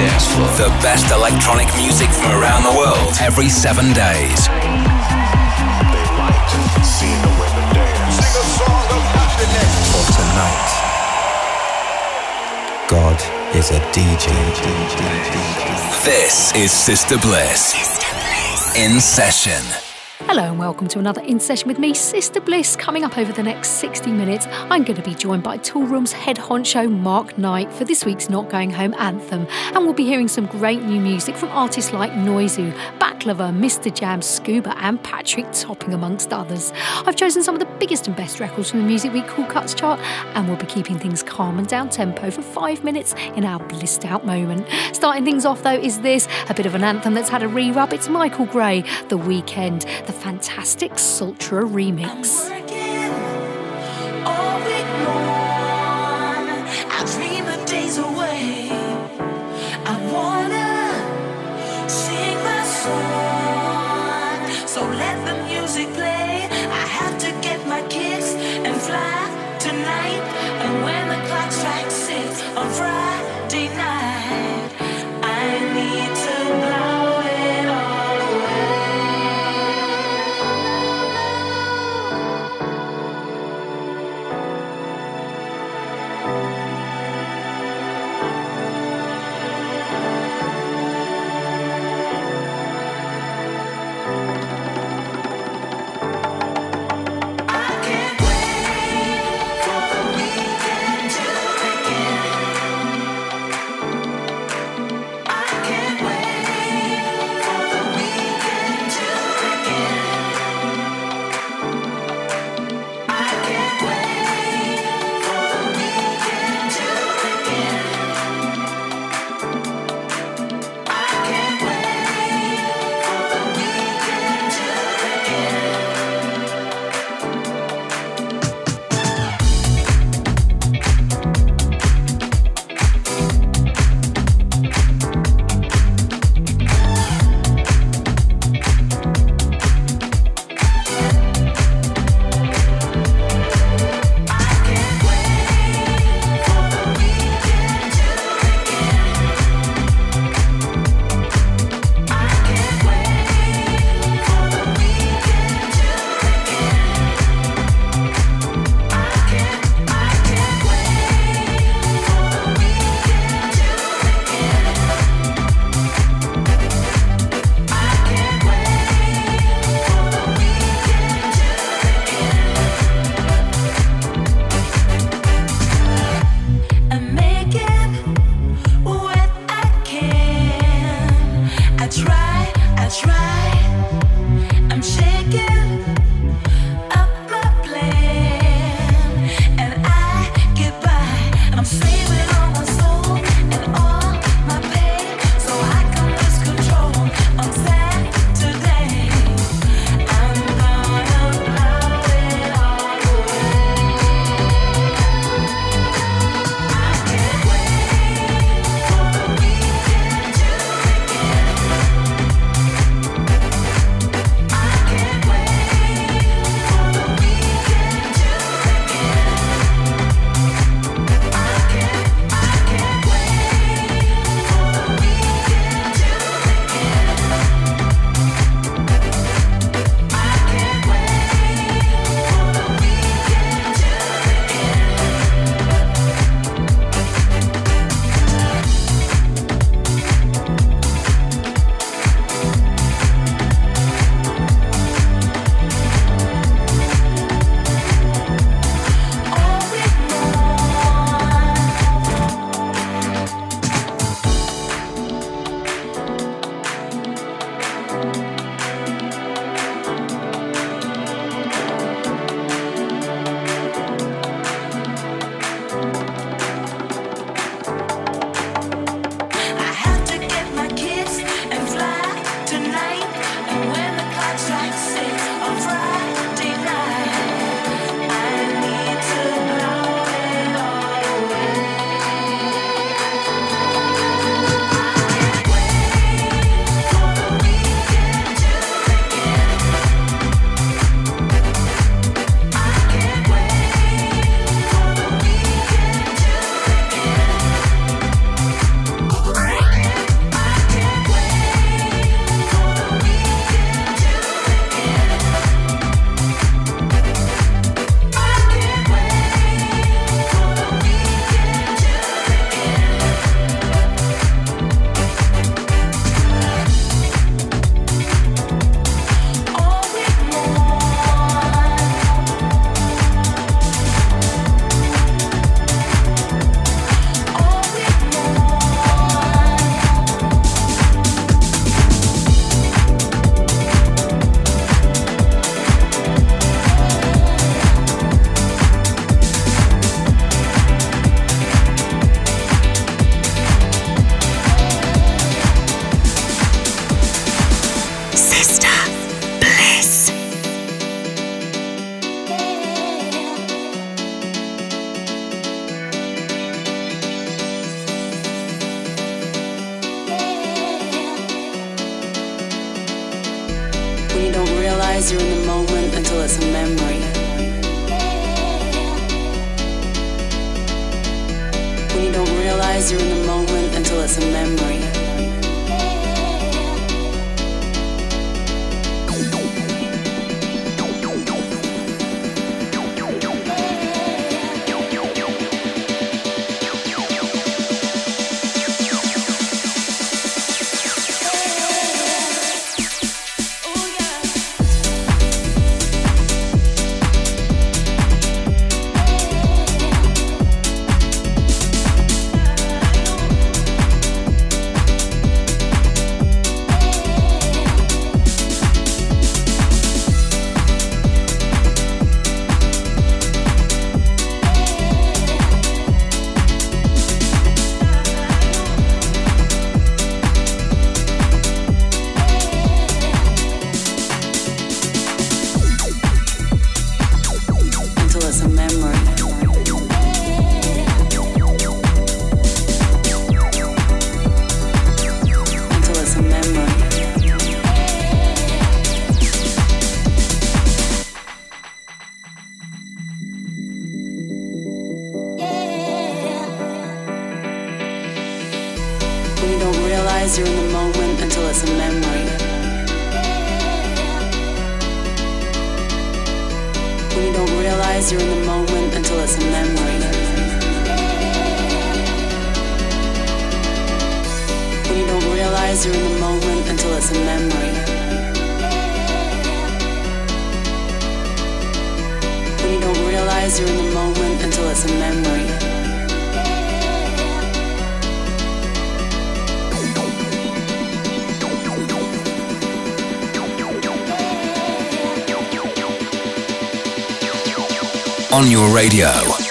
dance floor. the best electronic music from around the world every seven days. For tonight, God is a DJ. This is Sister Bliss. In session. Hello and welcome to another In Session with me, Sister Bliss. Coming up over the next 60 minutes, I'm going to be joined by Toolroom's head honcho Mark Knight for this week's Not Going Home anthem. And we'll be hearing some great new music from artists like Noizu, Baklava, Mr. Jam, Scuba, and Patrick Topping, amongst others. I've chosen some of the biggest and best records from the Music Week Cool Cuts chart, and we'll be keeping things calm and down tempo for five minutes in our blissed out moment. Starting things off, though, is this a bit of an anthem that's had a re rub. It's Michael Gray, The Weekend, the fantastic Sultra remix.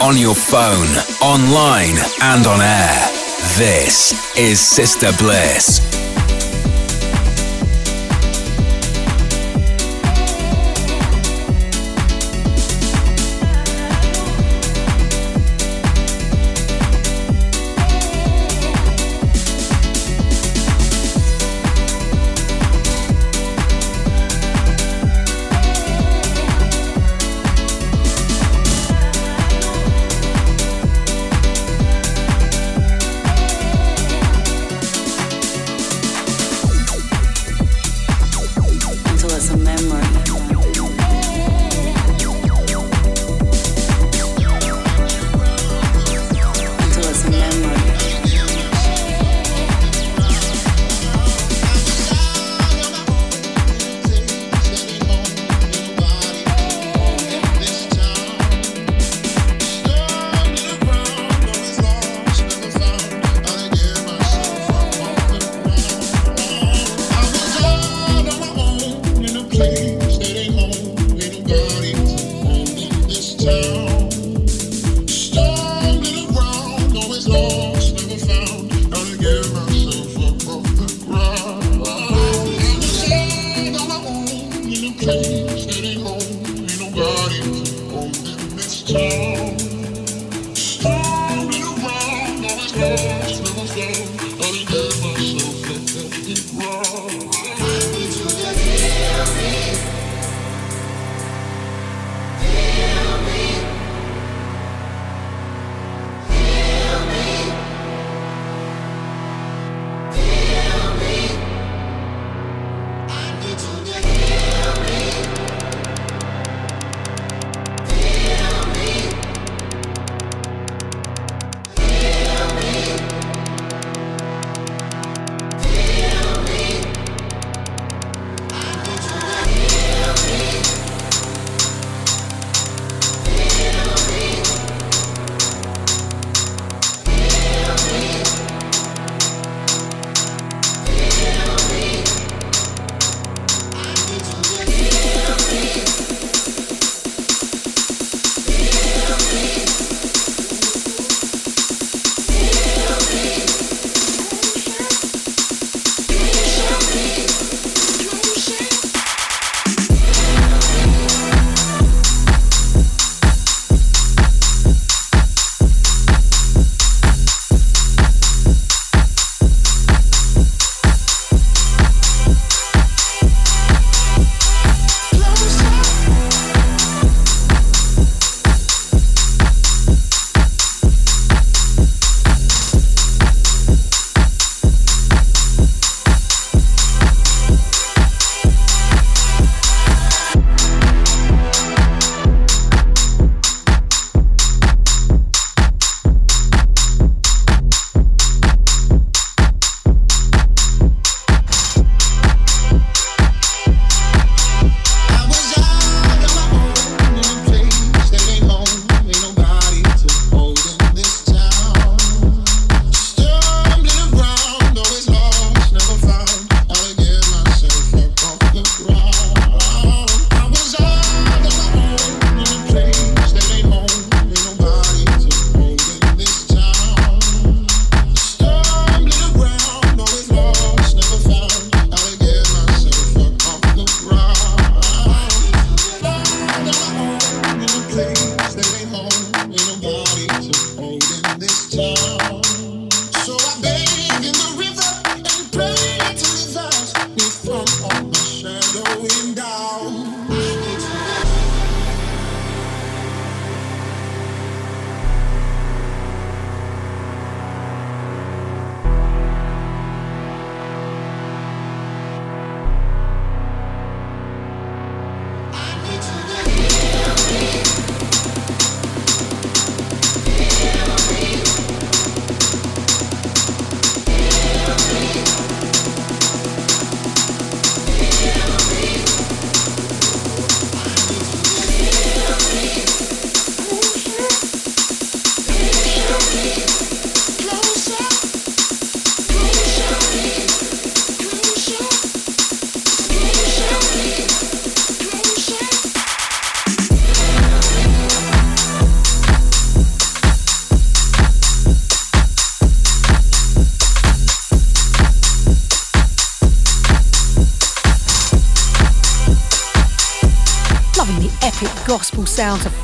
on your phone, online, and on air. This is Sister Bliss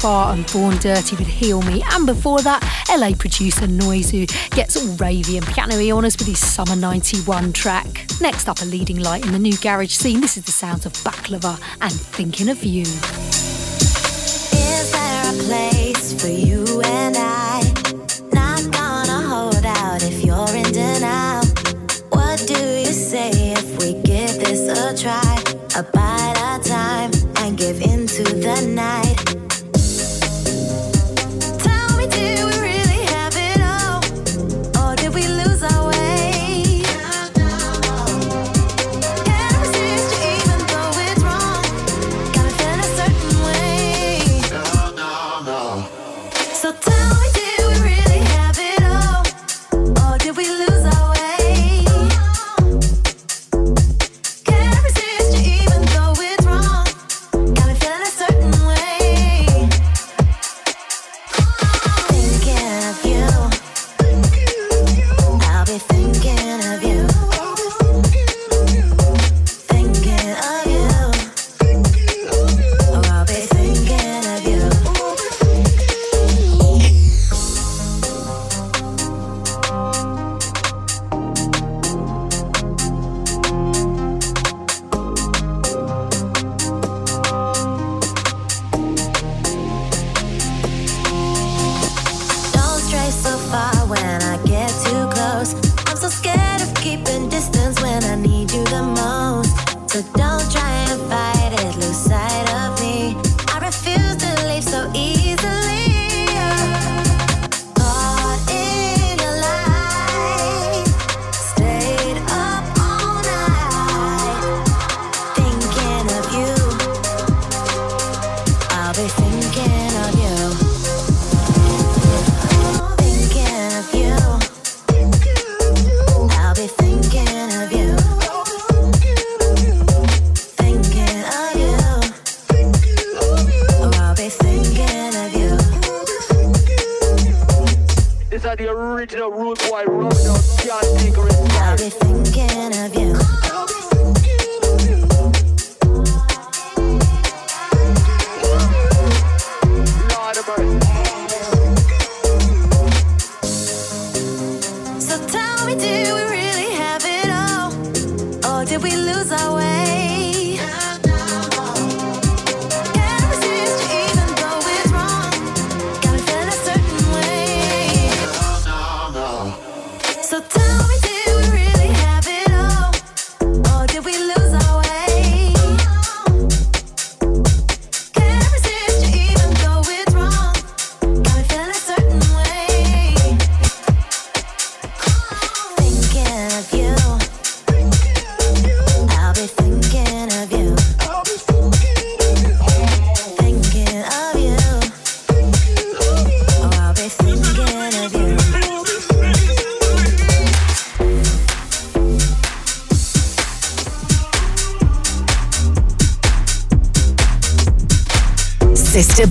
Far and Born Dirty with Heal Me. And before that, LA producer Noizu, who gets all ravey and piano on us with his Summer 91 track. Next up, a leading light in the new garage scene. This is the sounds of Baklava and Thinking of You. Is there a place for you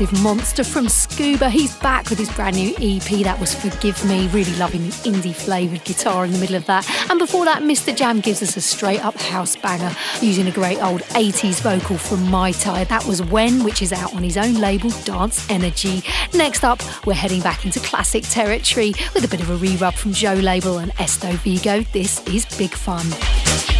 Progressive monster from Scuba. He's back with his brand new EP that was Forgive Me. Really loving the indie flavoured guitar in the middle of that. And before that, Mr. Jam gives us a straight up house banger using a great old 80s vocal from Mai Tai. That was When, which is out on his own label, Dance Energy. Next up, we're heading back into classic territory with a bit of a re rub from Joe Label and Esto Vigo. This is Big Fun.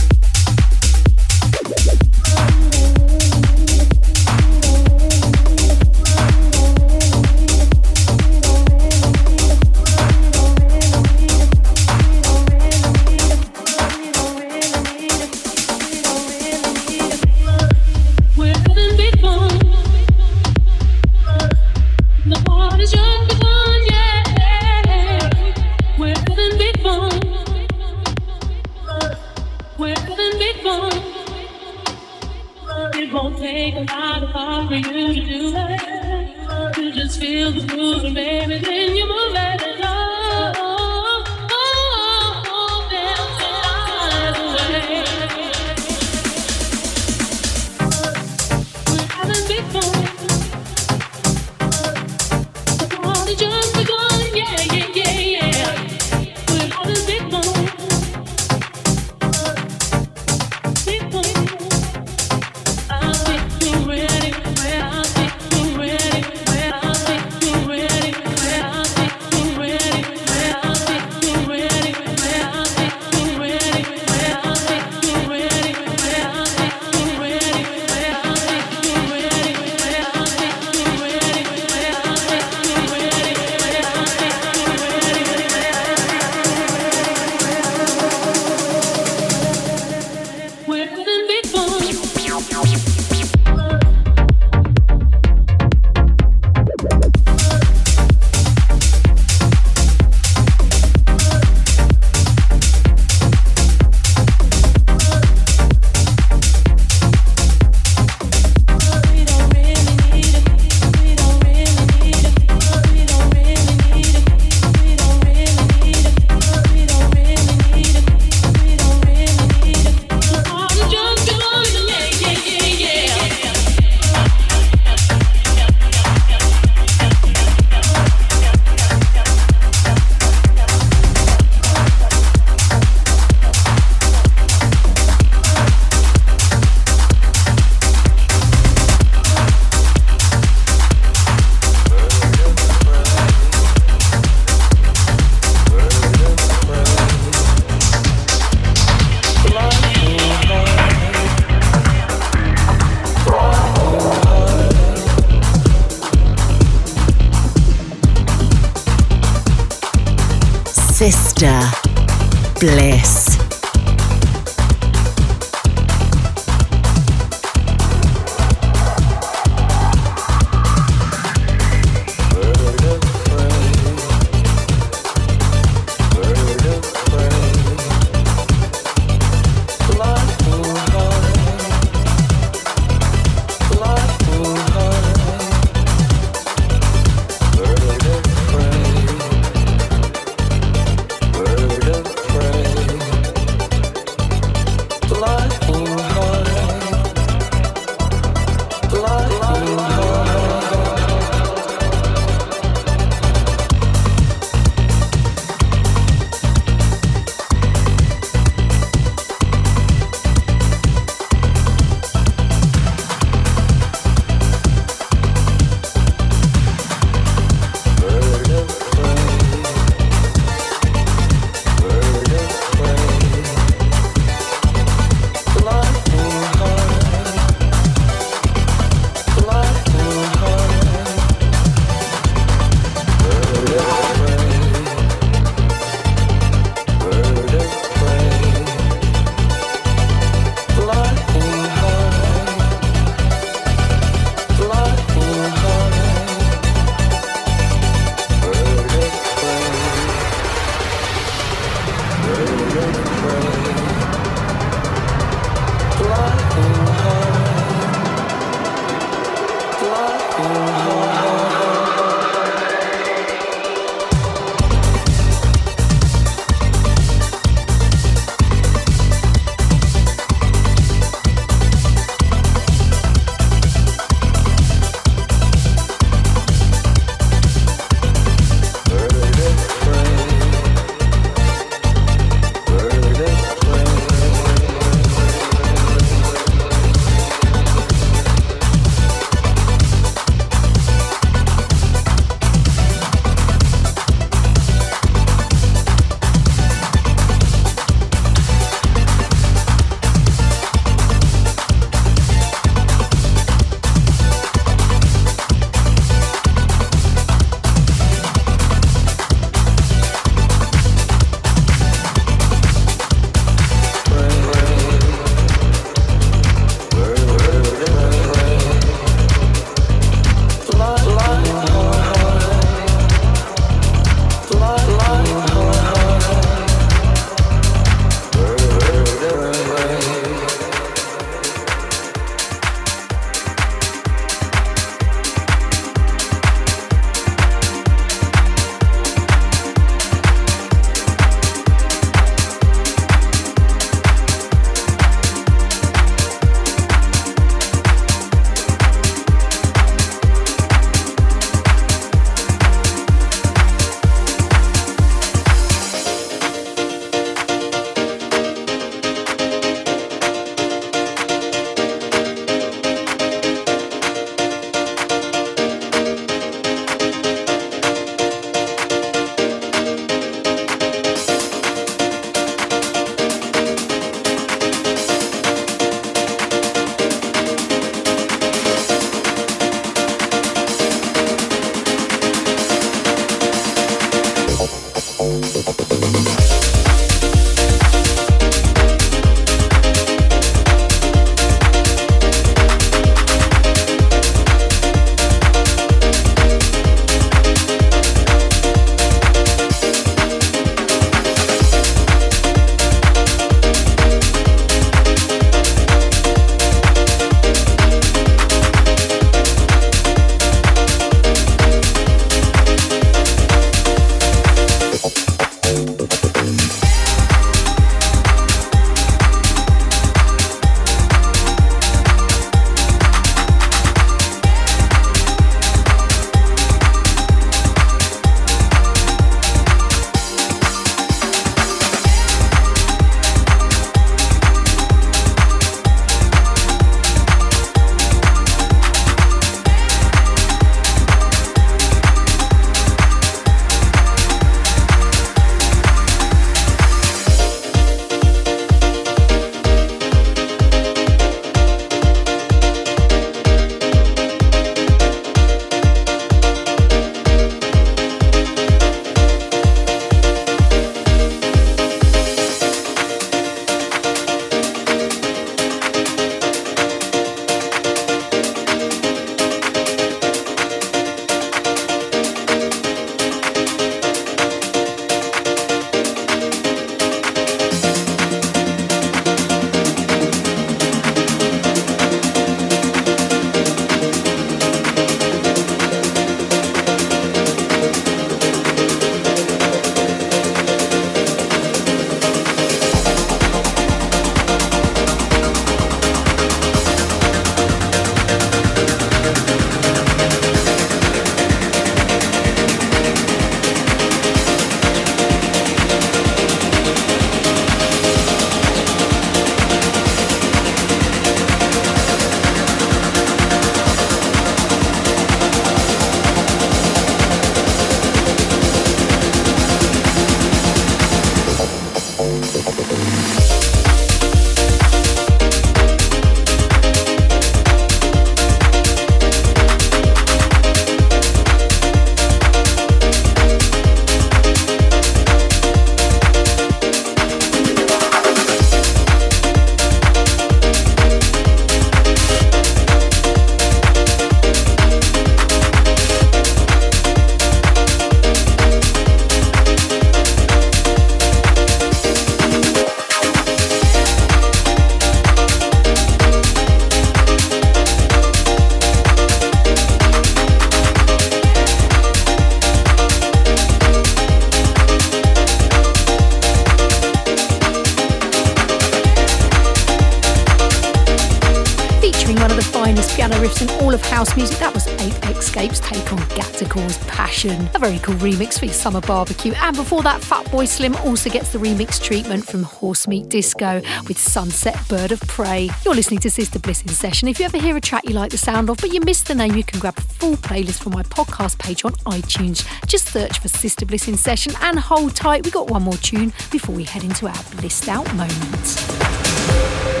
Piano riffs in all of house music. That was Ape Escape's take on Gat Decor's Passion, a very cool remix for your summer barbecue. And before that, Fatboy Slim also gets the remix treatment from Horse Meat Disco with Sunset Bird of Prey. You're listening to Sister Bliss in Session. If you ever hear a track you like the sound of, but you missed the name, you can grab a full playlist from my podcast page on iTunes. Just search for Sister Bliss in Session and hold tight. We got one more tune before we head into our blissed out moment.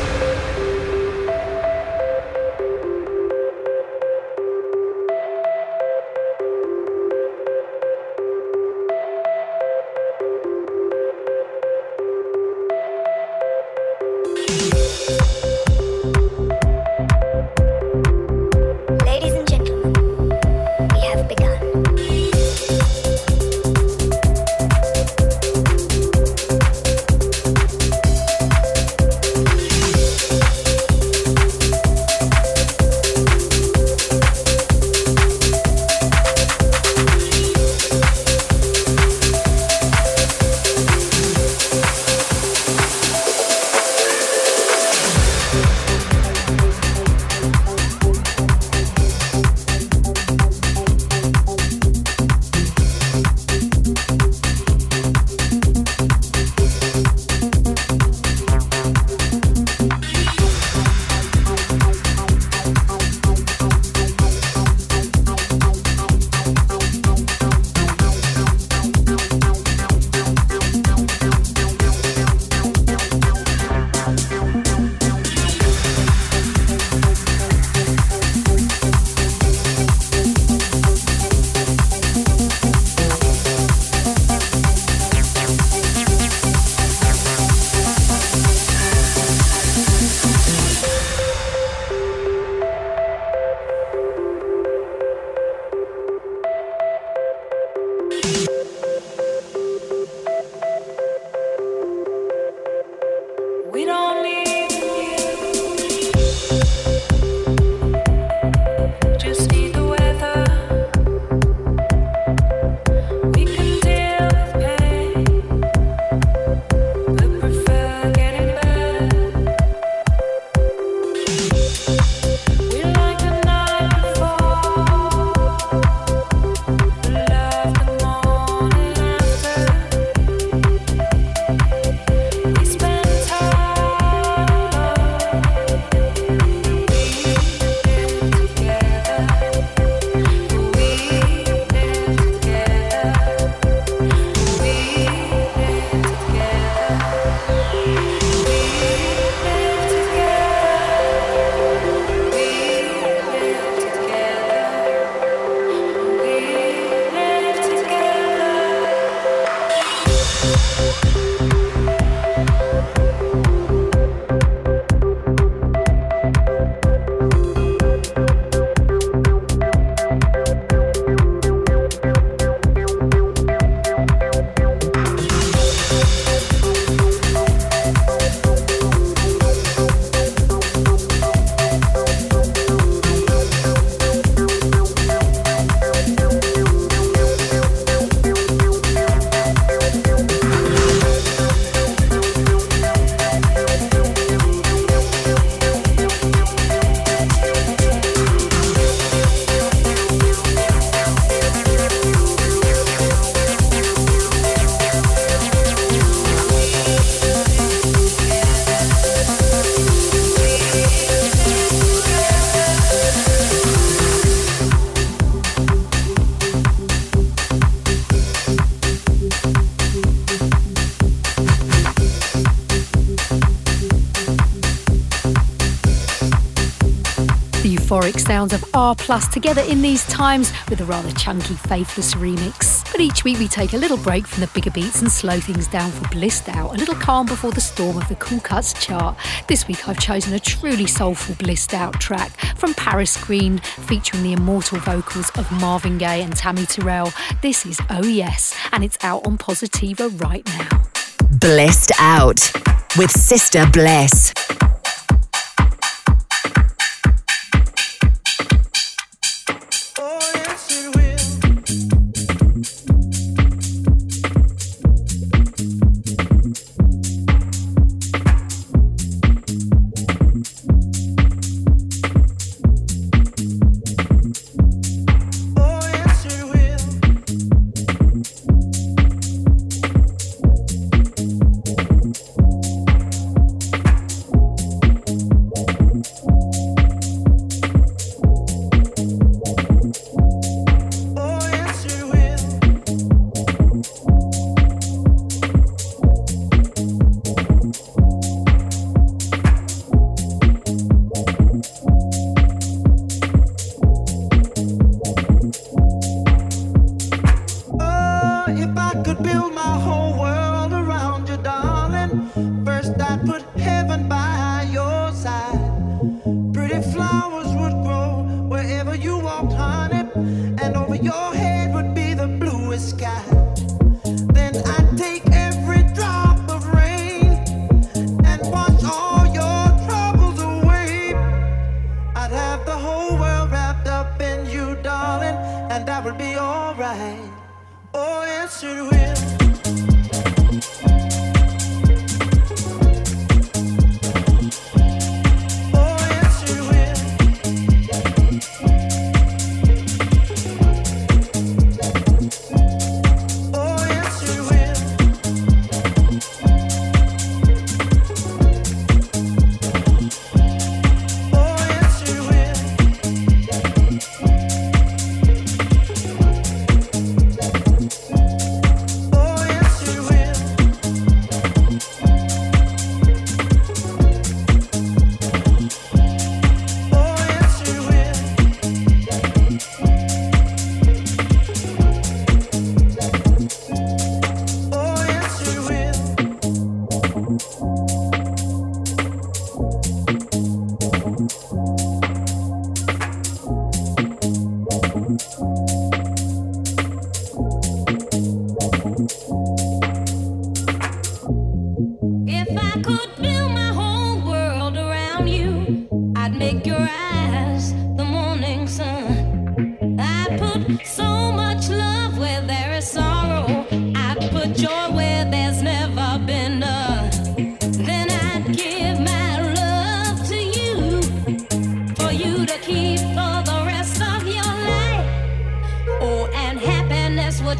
Sounds of R Plus together in these times with a rather chunky Faithless remix. But each week we take a little break from the bigger beats and slow things down for Blissed Out, a little calm before the storm of the Cool Cuts chart. This week I've chosen a truly soulful Blissed Out track from Paris Green featuring the immortal vocals of Marvin Gaye and Tammi Terrell. This is Oh Yes, and it's out on Positiva right now. Blissed Out with Sister Bliss.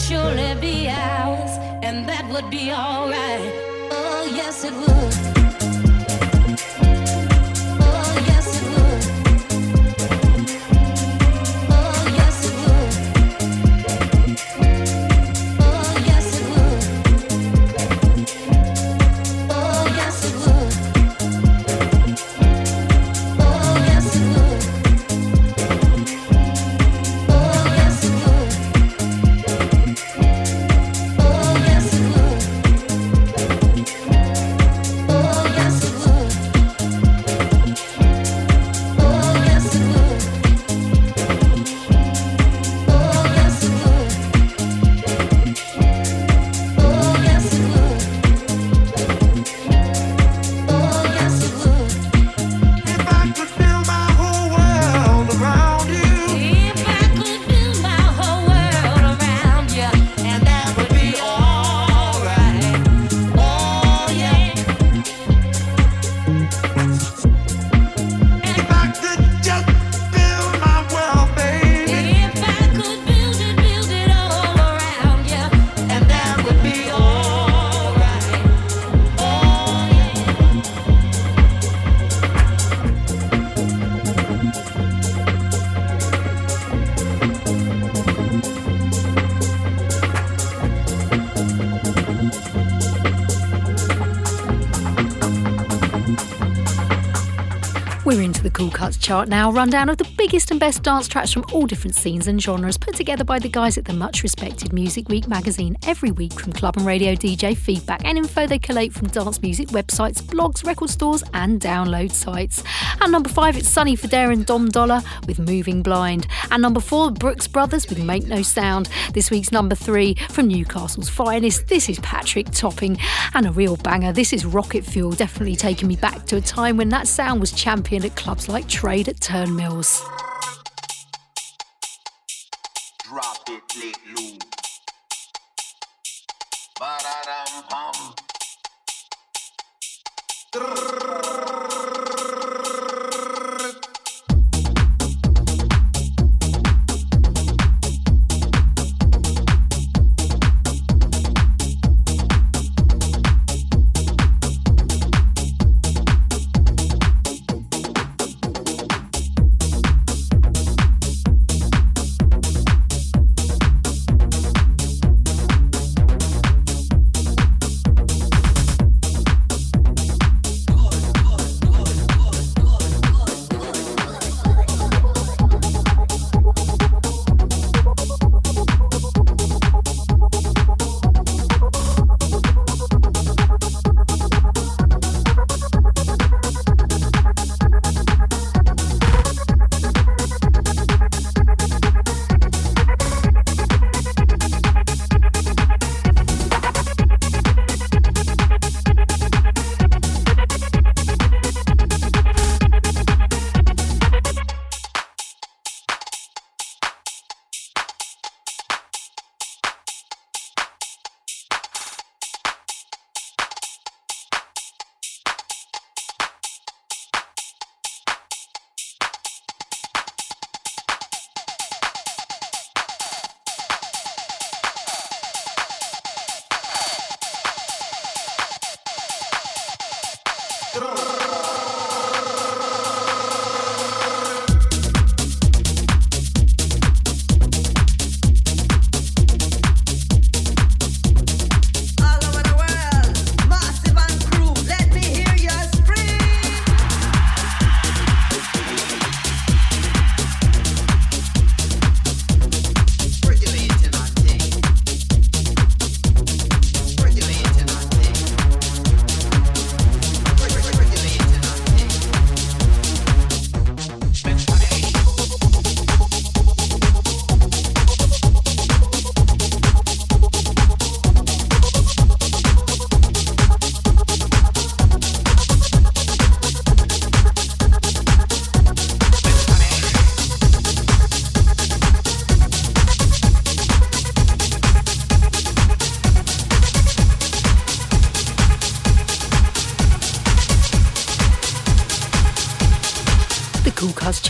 Cool Cuts chart now. Rundown of the biggest and best dance tracks from all different scenes and genres put together by the guys at the much respected Music Week magazine every week from club and radio DJ feedback and info they collate from dance music websites, blogs, record stores, and download sites. At number five, it's Sonny Fodera and Dom Dolla with Moving Blind. And number four, Brooks Brothers with Make No Sound. This week's number three from Newcastle's finest. This is Patrick Topping and a real banger. This is Rocket Fuel, definitely taking me back to a time when that sound was championed at clubs like Trade at Turnmills. Drop it, let loose. Ba-da-dum-hum.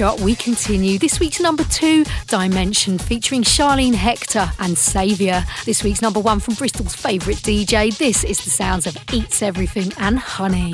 We continue. This week's number two, Dimension, featuring Charlene Hector and Saviour. This week's number one from Bristol's favourite DJ. This is the sounds of Eats Everything and Honey.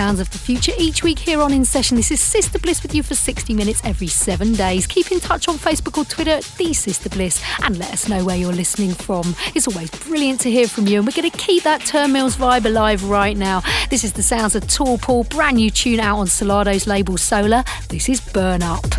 Sounds of the future each week here on In Session. This is Sister Bliss with you for 60 minutes every seven days. Keep in touch on Facebook or Twitter, The Sister Bliss, and let us know where you're listening from. It's always brilliant to hear from you, and we're going to keep that Turnmills vibe alive right now. This is the sounds of Tall Paul, brand new tune out on Solardo's label Sola. This is Burn Up.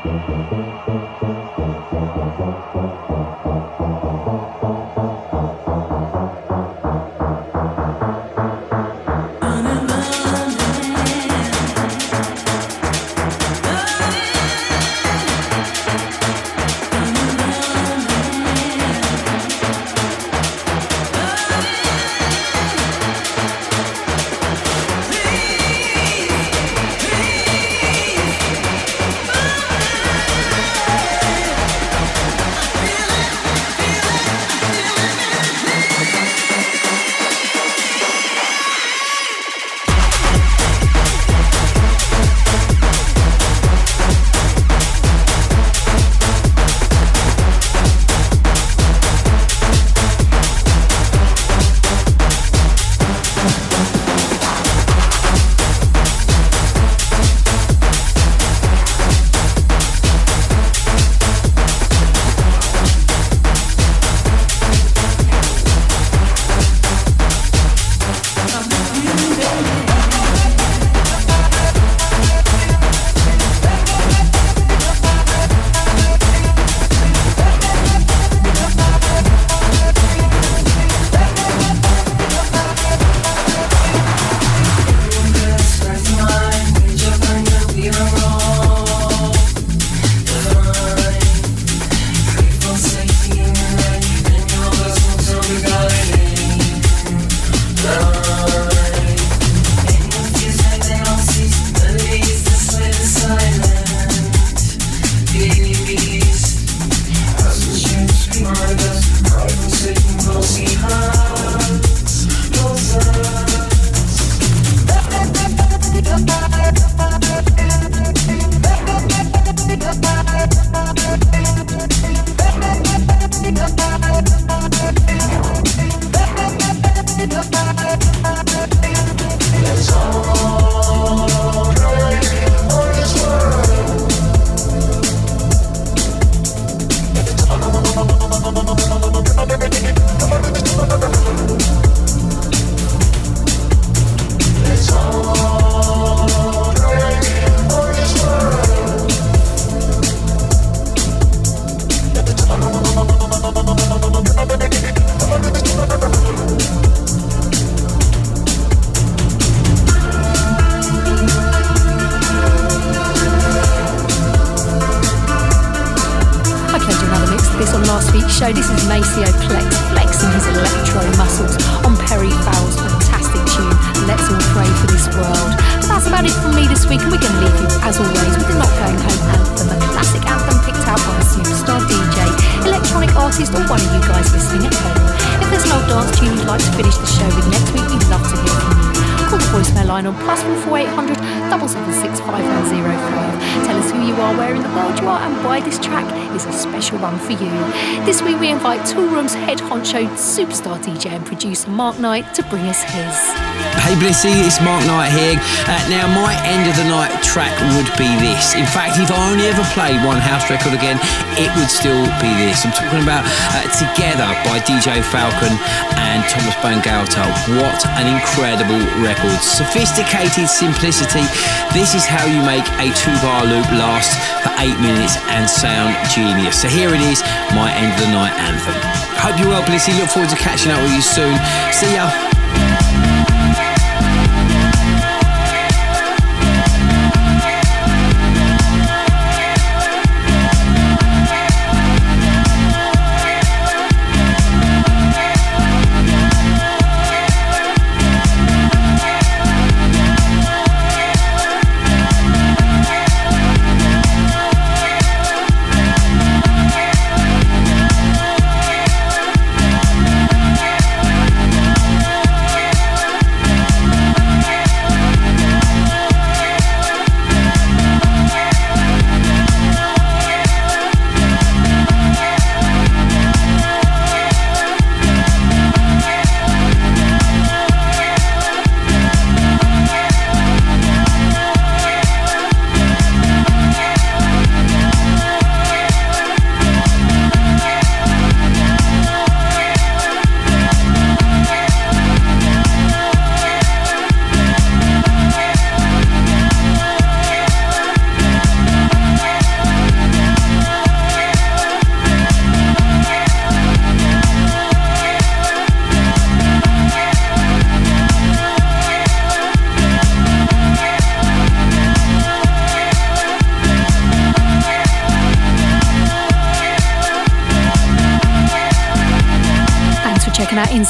Thank you. Mark Knight to bring us his. Hey Blissy, it's Mark Knight here. Uh, now my end of the night track would be this. In fact, if I only ever played one house record again, it would still be this. I'm talking about uh, Together by DJ Falcon and Thomas Bangalter. What an incredible record. Sophisticated simplicity. This is how you make a two bar loop last for eight minutes and sound genius. So here it is, my end of the night anthem. Hope you're well, Blissy. Look forward to catching up with you soon. See ya.